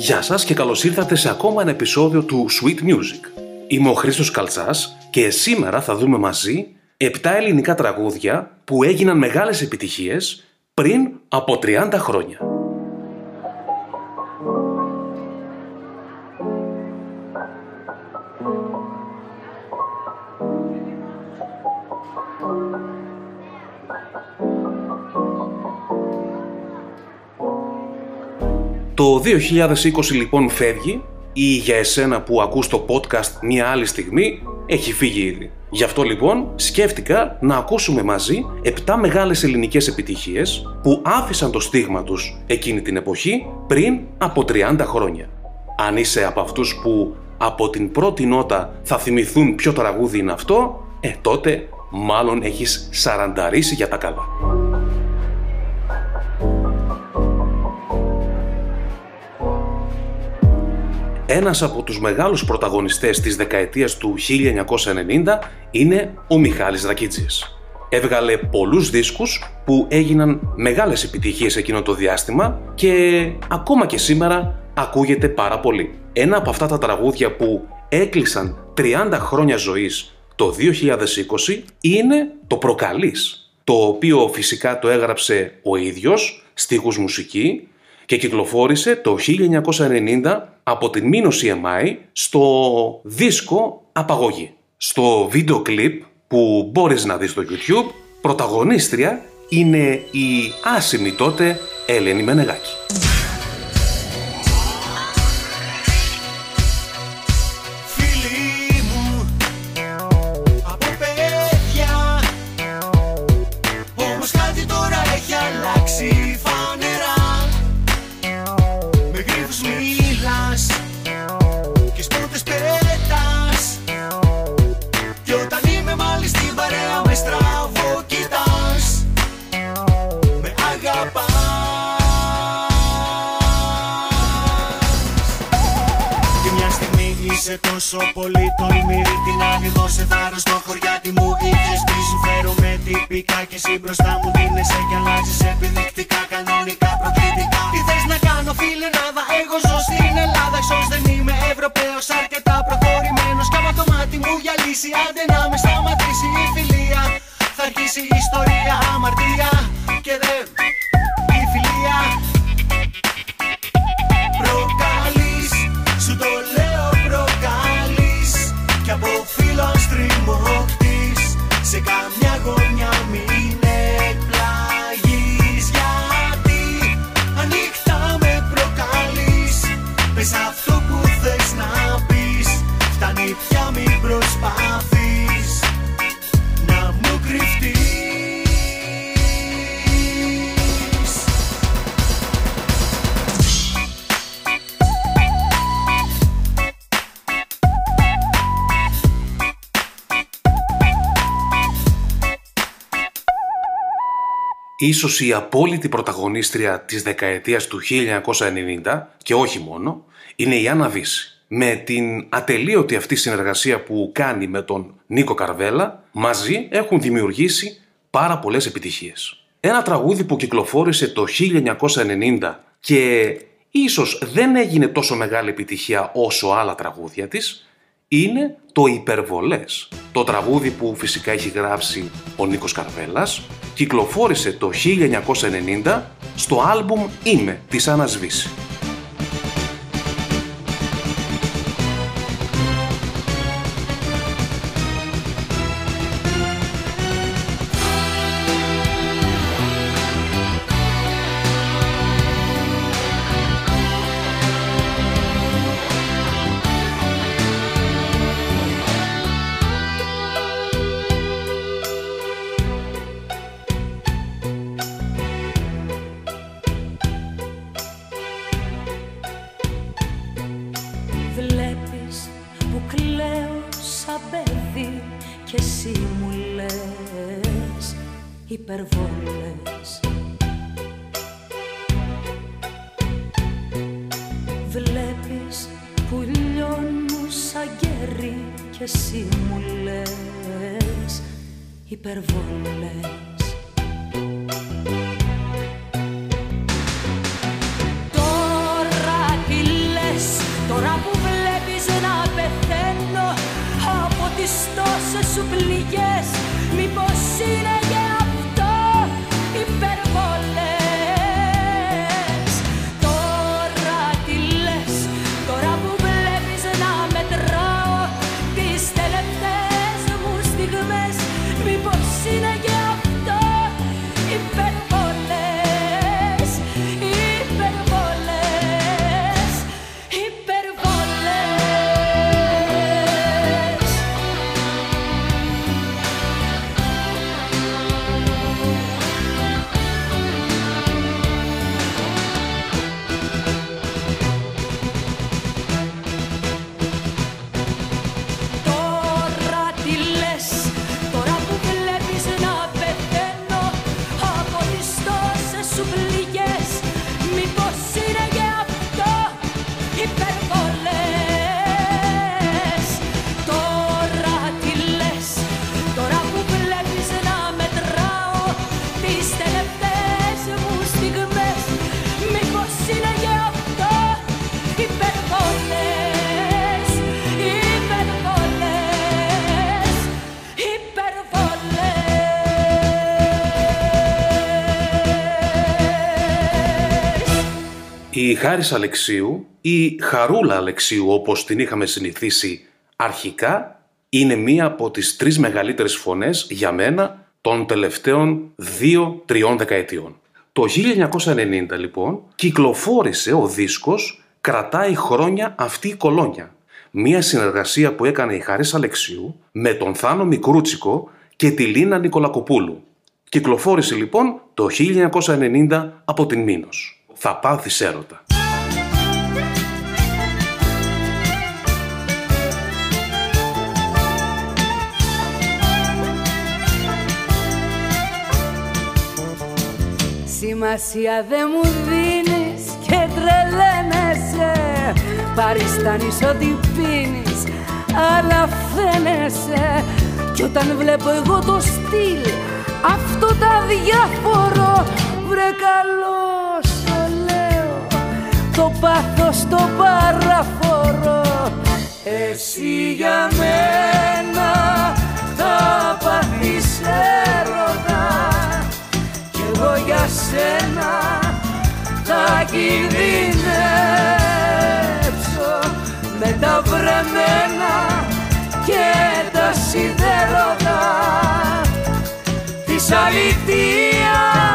Γεια σας και καλώς ήρθατε σε ακόμα ένα επεισόδιο του Sweet Music. Είμαι ο Χρήστος Καλτσάς και σήμερα θα δούμε μαζί 7 ελληνικά τραγούδια που έγιναν μεγάλες επιτυχίες πριν από 30 χρόνια. Το 2020 λοιπόν φεύγει ή για εσένα που ακούς το podcast μία άλλη στιγμή έχει φύγει ήδη. Γι' αυτό λοιπόν σκέφτηκα να ακούσουμε μαζί 7 μεγάλες ελληνικές επιτυχίες που άφησαν το στίγμα τους εκείνη την εποχή πριν από 30 χρόνια. Αν είσαι από αυτούς που από την πρώτη νότα θα θυμηθούν ποιο τραγούδι είναι αυτό, ε τότε μάλλον έχεις σαρανταρίσει για τα καλά. Ένας από τους μεγάλους πρωταγωνιστές της δεκαετίας του 1990 είναι ο Μιχάλης Ρακίτσης. Έβγαλε πολλούς δίσκους που έγιναν μεγάλες επιτυχίες εκείνο το διάστημα και ακόμα και σήμερα ακούγεται πάρα πολύ. Ένα από αυτά τα τραγούδια που έκλεισαν 30 χρόνια ζωής το 2020 είναι το «Προκαλείς», το οποίο φυσικά το έγραψε ο ίδιος, στίχους μουσική, και κυκλοφόρησε το 1990 από την Μίνο CMI στο δίσκο Απαγωγή. Στο βίντεο κλιπ που μπορείς να δεις στο YouTube, πρωταγωνίστρια είναι η άσημη τότε Έλενη Μενεγάκη. Με τυπικά Και εσύ μπροστά μου δίνεσαι και αλλάζεις επιδεικτικά Κανονικά προκλητικά. Τι θες να κάνω φίλε νάδα Εγώ ζω στην Ελλάδα. Εξώς δεν είμαι Ευρωπαίος αρκετά προχωρημένος. Κι άμα το μάτι μου γυαλίσει Άντε να με σταματήσει η φιλία. Θα αρχίσει η ιστορία αμαρτία Και δεν Ίσως η απόλυτη πρωταγωνίστρια της δεκαετίας του 1990 και όχι μόνο, είναι η Άννα Βύση. Με την ατελείωτη αυτή συνεργασία που κάνει με τον Νίκο Καρβέλα, μαζί έχουν δημιουργήσει πάρα πολλές επιτυχίες. Ένα τραγούδι που κυκλοφόρησε το 1990 και ίσως δεν έγινε τόσο μεγάλη επιτυχία όσο άλλα τραγούδια της, είναι το «Υπερβολές». Το τραγούδι που φυσικά έχει γράψει ο Νίκος Καρβέλας κυκλοφόρησε το 1990 στο άλμπουμ «Είμαι» της Άννας Βύση. υπερβολές Τώρα τι λες, τώρα που βλέπεις να πεθαίνω από τις τόσες σου πληγές Η Χάρης Αλεξίου ή Χαρούλα Αλεξίου όπως την είχαμε συνηθίσει αρχικά είναι μία από τις τρεις μεγαλύτερες φωνές για μένα των τελευταίων δύο-τριών δεκαετιών. Το 1990 λοιπόν κυκλοφόρησε ο δίσκος «Κρατάει χρόνια αυτή η κολόνια». Μία συνεργασία που έκανε η Χάρης Αλεξίου με τον Θάνο Μικρούτσικο και τη Λίνα Νικολακοπούλου. Κυκλοφόρησε λοιπόν το 1990 από την Μήνος. Θα πάθεις έρωτα. Σημασία δεν μου δίνεις και τρελαίνεσαι. Παριστάνεις ό,τι πίνεις αλλά φαίνεσαι. Κι όταν βλέπω εγώ το στυλ αυτό τα διάφορο Βρε καλώς το λέω το πάθος το παραφορώ Εσύ για μένα θα πάθεις έρωτα. Κι εγώ για σένα θα κινδυνεύσω με τα βρεμένα και τα σιδέρωτα της αληθείας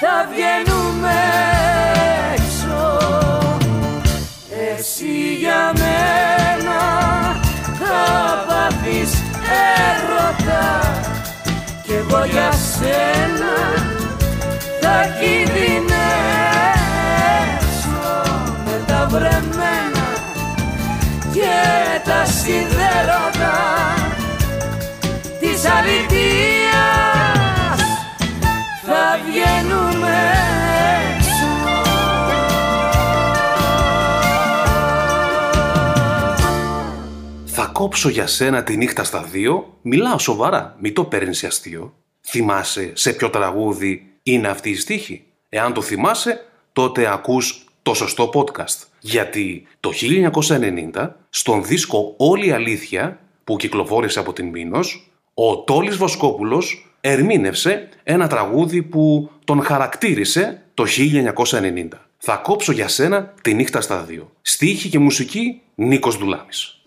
θα βγαίνουμε σένα θα κινδυνεύσω με τα βρεμένα και τα σιδέρωτα της αληθείας θα βγαίνουμε Θα κόψω για σένα τη νύχτα στα δύο. Μιλάω σοβαρά, μη το παίρνεις σε αστείο. Θυμάσαι σε ποιο τραγούδι είναι αυτή η στίχη. Εάν το θυμάσαι, τότε ακούς το σωστό podcast. Γιατί το 1990, στον δίσκο «Όλη η αλήθεια» που κυκλοφόρησε από την Μήνος, ο Τόλης Βοσκόπουλος ερμήνευσε ένα τραγούδι που τον χαρακτήρισε το 1990. Θα κόψω για σένα τη νύχτα στα δύο. Στίχη και μουσική Νίκος Δουλάμης.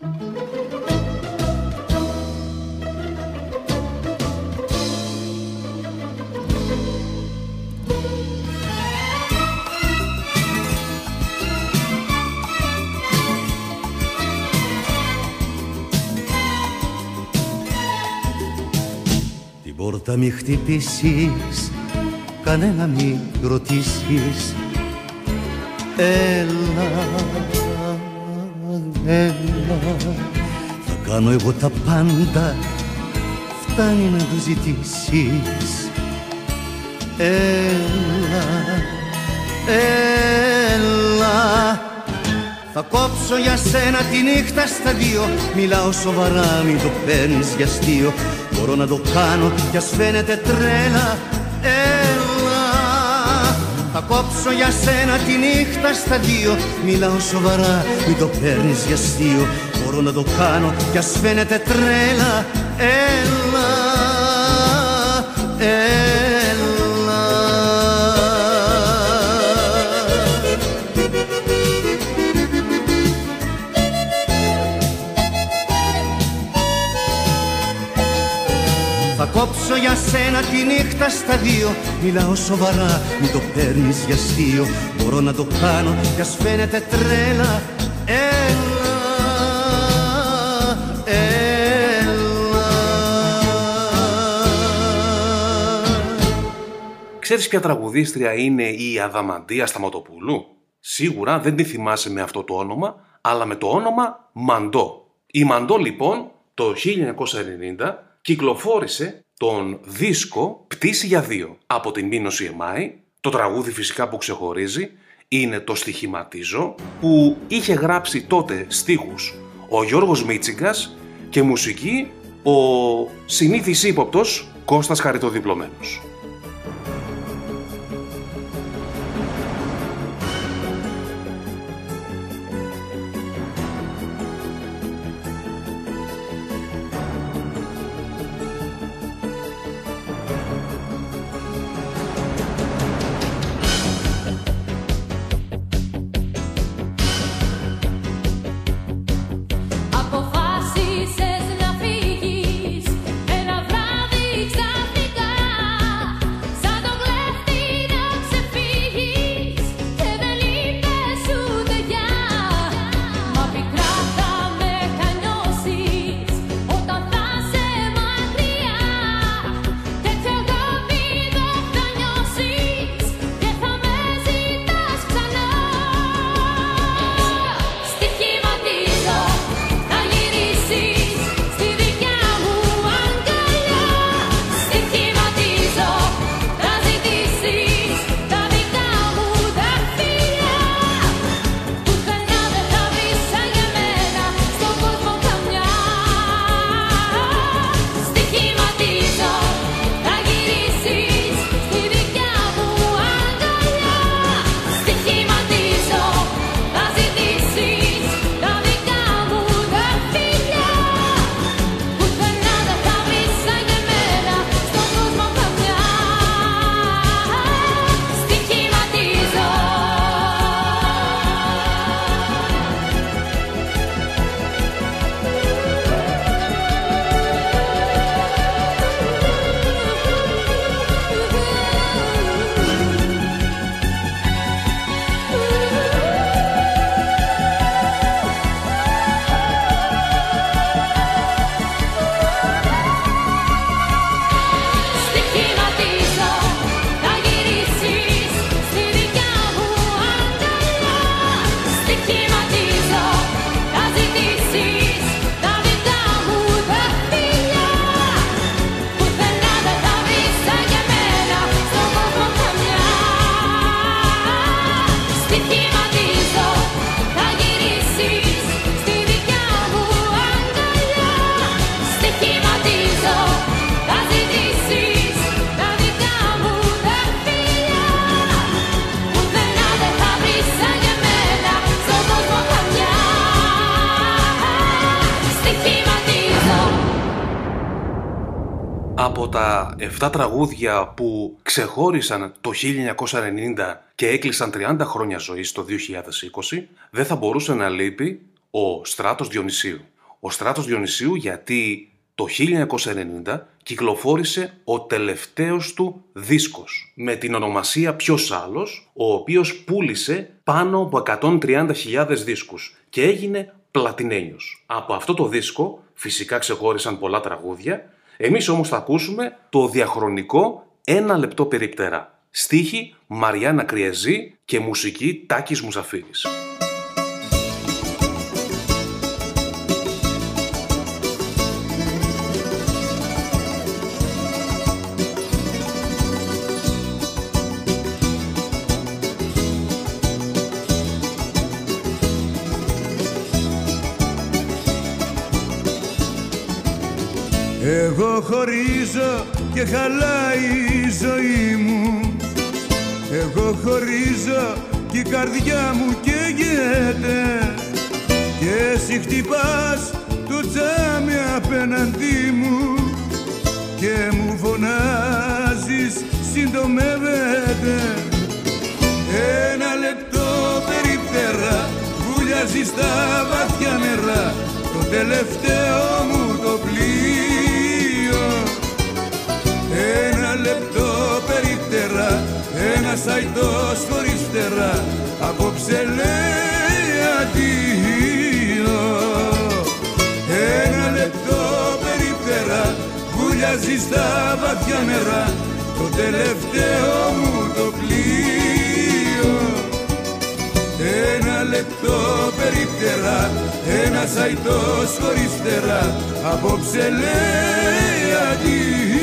Πόρτα μη χτυπήσεις, κανένα μη ρωτήσεις. Έλα, έλα Θα κάνω εγώ τα πάντα, φτάνει να το ζητήσεις. Έλα, έλα θα κόψω για σένα τη νύχτα στα δύο. Μιλάω σοβαρά, μην το παίρνεις για αστείο. Μπορώ να το κάνω κι ας φαίνεται τρέλα. Έλα. Θα κόψω για σένα τη νύχτα στα δύο. Μιλάω σοβαρά, μην το παίρνεις για αστείο. Μπορώ Μπορώ να το κάνω κι ας φαίνεται τρέλα. Έλα, έλα κόψω για σένα τη νύχτα στα δύο. Μιλάω σοβαρά, μην το παίρνεις για αστείο. Μπορώ να το κάνω κι ας φαίνεται τρέλα. Έλα, έλα. Ξέρεις ποια τραγουδίστρια είναι η Αδαμαντία Σταματοπούλου; Σίγουρα δεν τη θυμάσαι με αυτό το όνομα, αλλά με το όνομα Μαντό. Η Μαντό λοιπόν το 1990 κυκλοφόρησε τον δίσκο «Πτήση για δύο» από την Μήνωση Εμάη. Το τραγούδι φυσικά που ξεχωρίζει είναι το «Στοιχηματίζω» που είχε γράψει τότε στίχους ο Γιώργος Μίτσιγκας και μουσική ο συνήθις ύποπτος Κώστας Χαριτοδιπλωμένος. Τα 7 τραγούδια που ξεχώρισαν το 1990 και έκλεισαν 30 χρόνια ζωής το 2020, δεν θα μπορούσε να λείπει ο Στράτος Διονυσίου. Ο Στράτος Διονυσίου γιατί το 1990 κυκλοφόρησε ο τελευταίος του δίσκος με την ονομασία «Ποιος άλλος», ο οποίος πούλησε πάνω από 130.000 δίσκους και έγινε πλατινένιος. Από αυτό το δίσκο φυσικά ξεχώρισαν πολλά τραγούδια, εμείς όμως θα ακούσουμε το διαχρονικό «Ένα λεπτό περιπτερά». Στίχη Μαριάννα Κριεζή και μουσική Τάκης Μουσαφίρης. Εγώ χωρίζω και χαλάει η ζωή μου. Εγώ χωρίζω και η καρδιά μου καίγεται. Και εσύ χτυπάς το τζάμι απέναντί μου. Και μου φωνάζεις συντομεύεται. Ένα λεπτό περιπτέρα βουλιάζει στα βαθιά νερά. Το τελευταίο μου ένας αϊτός χωρίς φτερά απόψε λέει αντίο ένα λεπτό περιπτέρα βουλιάζει στα βαθιά νερά το τελευταίο μου το πλοίο. Ένα λεπτό περιπτερά ένας αϊτός χωρίς φτερά απόψε λέει αντίο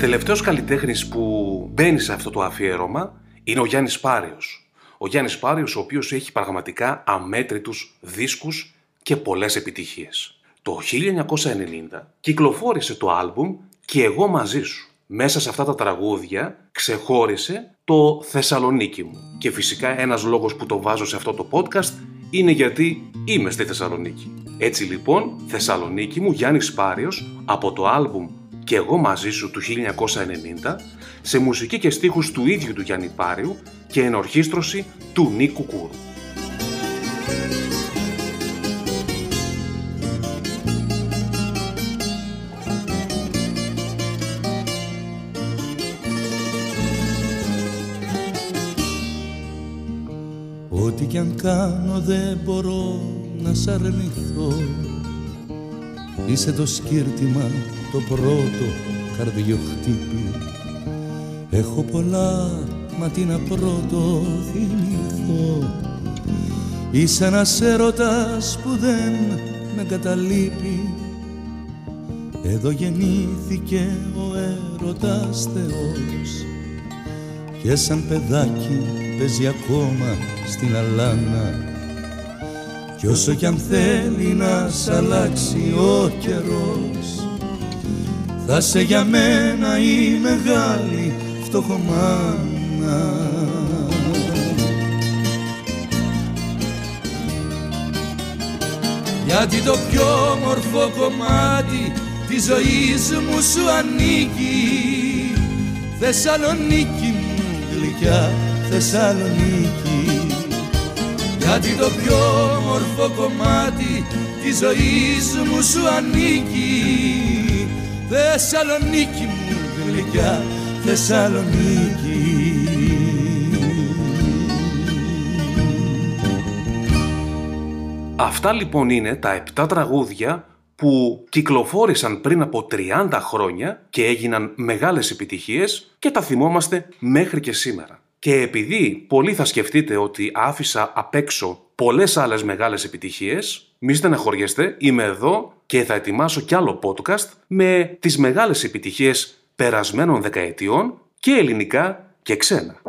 Τελευταίος καλλιτέχνης που μπαίνει σε αυτό το αφιέρωμα είναι ο Γιάννης Πάριος. Ο Γιάννης Πάριος, ο οποίος έχει πραγματικά αμέτρητους δίσκους και πολλές επιτυχίες. Το 1990 κυκλοφόρησε το άλμπουμ «Και εγώ μαζί σου». Μέσα σε αυτά τα τραγούδια ξεχώρισε το Θεσσαλονίκη μου. Και φυσικά ένας λόγος που το βάζω σε αυτό το podcast είναι γιατί είμαι στη Θεσσαλονίκη. Έτσι λοιπόν, Θεσσαλονίκη μου, Γιάννης Πάριος, από το άλμπουμ «Και εγώ μαζί σου» του 1990, σε μουσική και στίχους του ίδιου του Γιάννη Πάριου και ενορχίστρωση του Νίκου Κούρου. Ό,τι κι αν κάνω δεν μπορώ να σ' αρνηθώ Είσαι το σκύρτημα το πρώτο καρδιοχτύπη Έχω πολλά μα τι να πρώτο θυμηθώ. Είσαι ένας έρωτας που δεν με καταλείπει Εδώ γεννήθηκε ο έρωτας Θεός. Και σαν παιδάκι παίζει ακόμα στην αλάνα. Κι όσο κι αν θέλει να σ' αλλάξει ο καιρός θα σε για μένα η μεγάλη φτωχομάνα. Γιατί το πιο μορφό κομμάτι της ζωής μου σου ανήκει. Θεσσαλονίκη μου γλυκιά Θεσσαλονίκη. Γιατί το πιο μορφό κομμάτι της ζωής μου σου ανήκει Θεσσαλονίκη μου γλυκιά Θεσσαλονίκη Αυτά λοιπόν είναι τα 7 τραγούδια που κυκλοφόρησαν πριν από 30 χρόνια και έγιναν μεγάλες επιτυχίες και τα θυμόμαστε μέχρι και σήμερα. Και επειδή πολλοί θα σκεφτείτε ότι άφησα απ' έξω πολλές άλλες μεγάλες επιτυχίες, μη στεναχωριέστε, είμαι εδώ και θα ετοιμάσω κι άλλο podcast με τις μεγάλες επιτυχίες περασμένων δεκαετιών και ελληνικά και ξένα.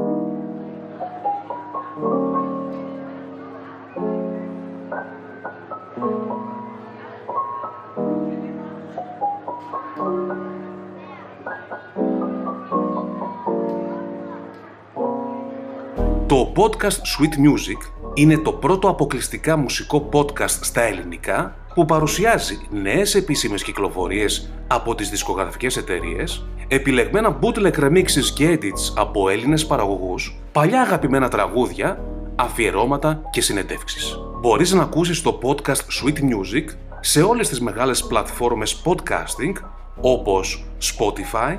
Το podcast Sweet Music είναι το πρώτο αποκλειστικά μουσικό podcast στα ελληνικά που παρουσιάζει νέες επίσημες κυκλοφορίες από τις δισκογραφικές εταιρείες, επιλεγμένα bootleg remixes και edits από Έλληνες παραγωγούς, παλιά αγαπημένα τραγούδια, αφιερώματα και συνεντεύξεις. Μπορείς να ακούσεις το podcast Sweet Music σε όλες τις μεγάλες πλατφόρμες podcasting όπως Spotify,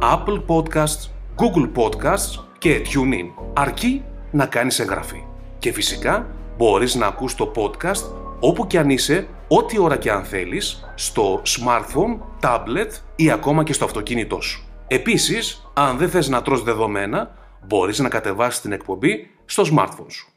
Apple Podcasts, Google Podcasts και TuneIn, αρκεί να κάνεις εγγραφή. Και φυσικά μπορείς να ακούς το podcast όπου και αν είσαι, ό,τι ώρα και αν θέλεις, στο smartphone, tablet ή ακόμα και στο αυτοκίνητό σου. Επίσης, αν δεν θες να τρως δεδομένα, μπορείς να κατεβάσεις την εκπομπή στο smartphone σου.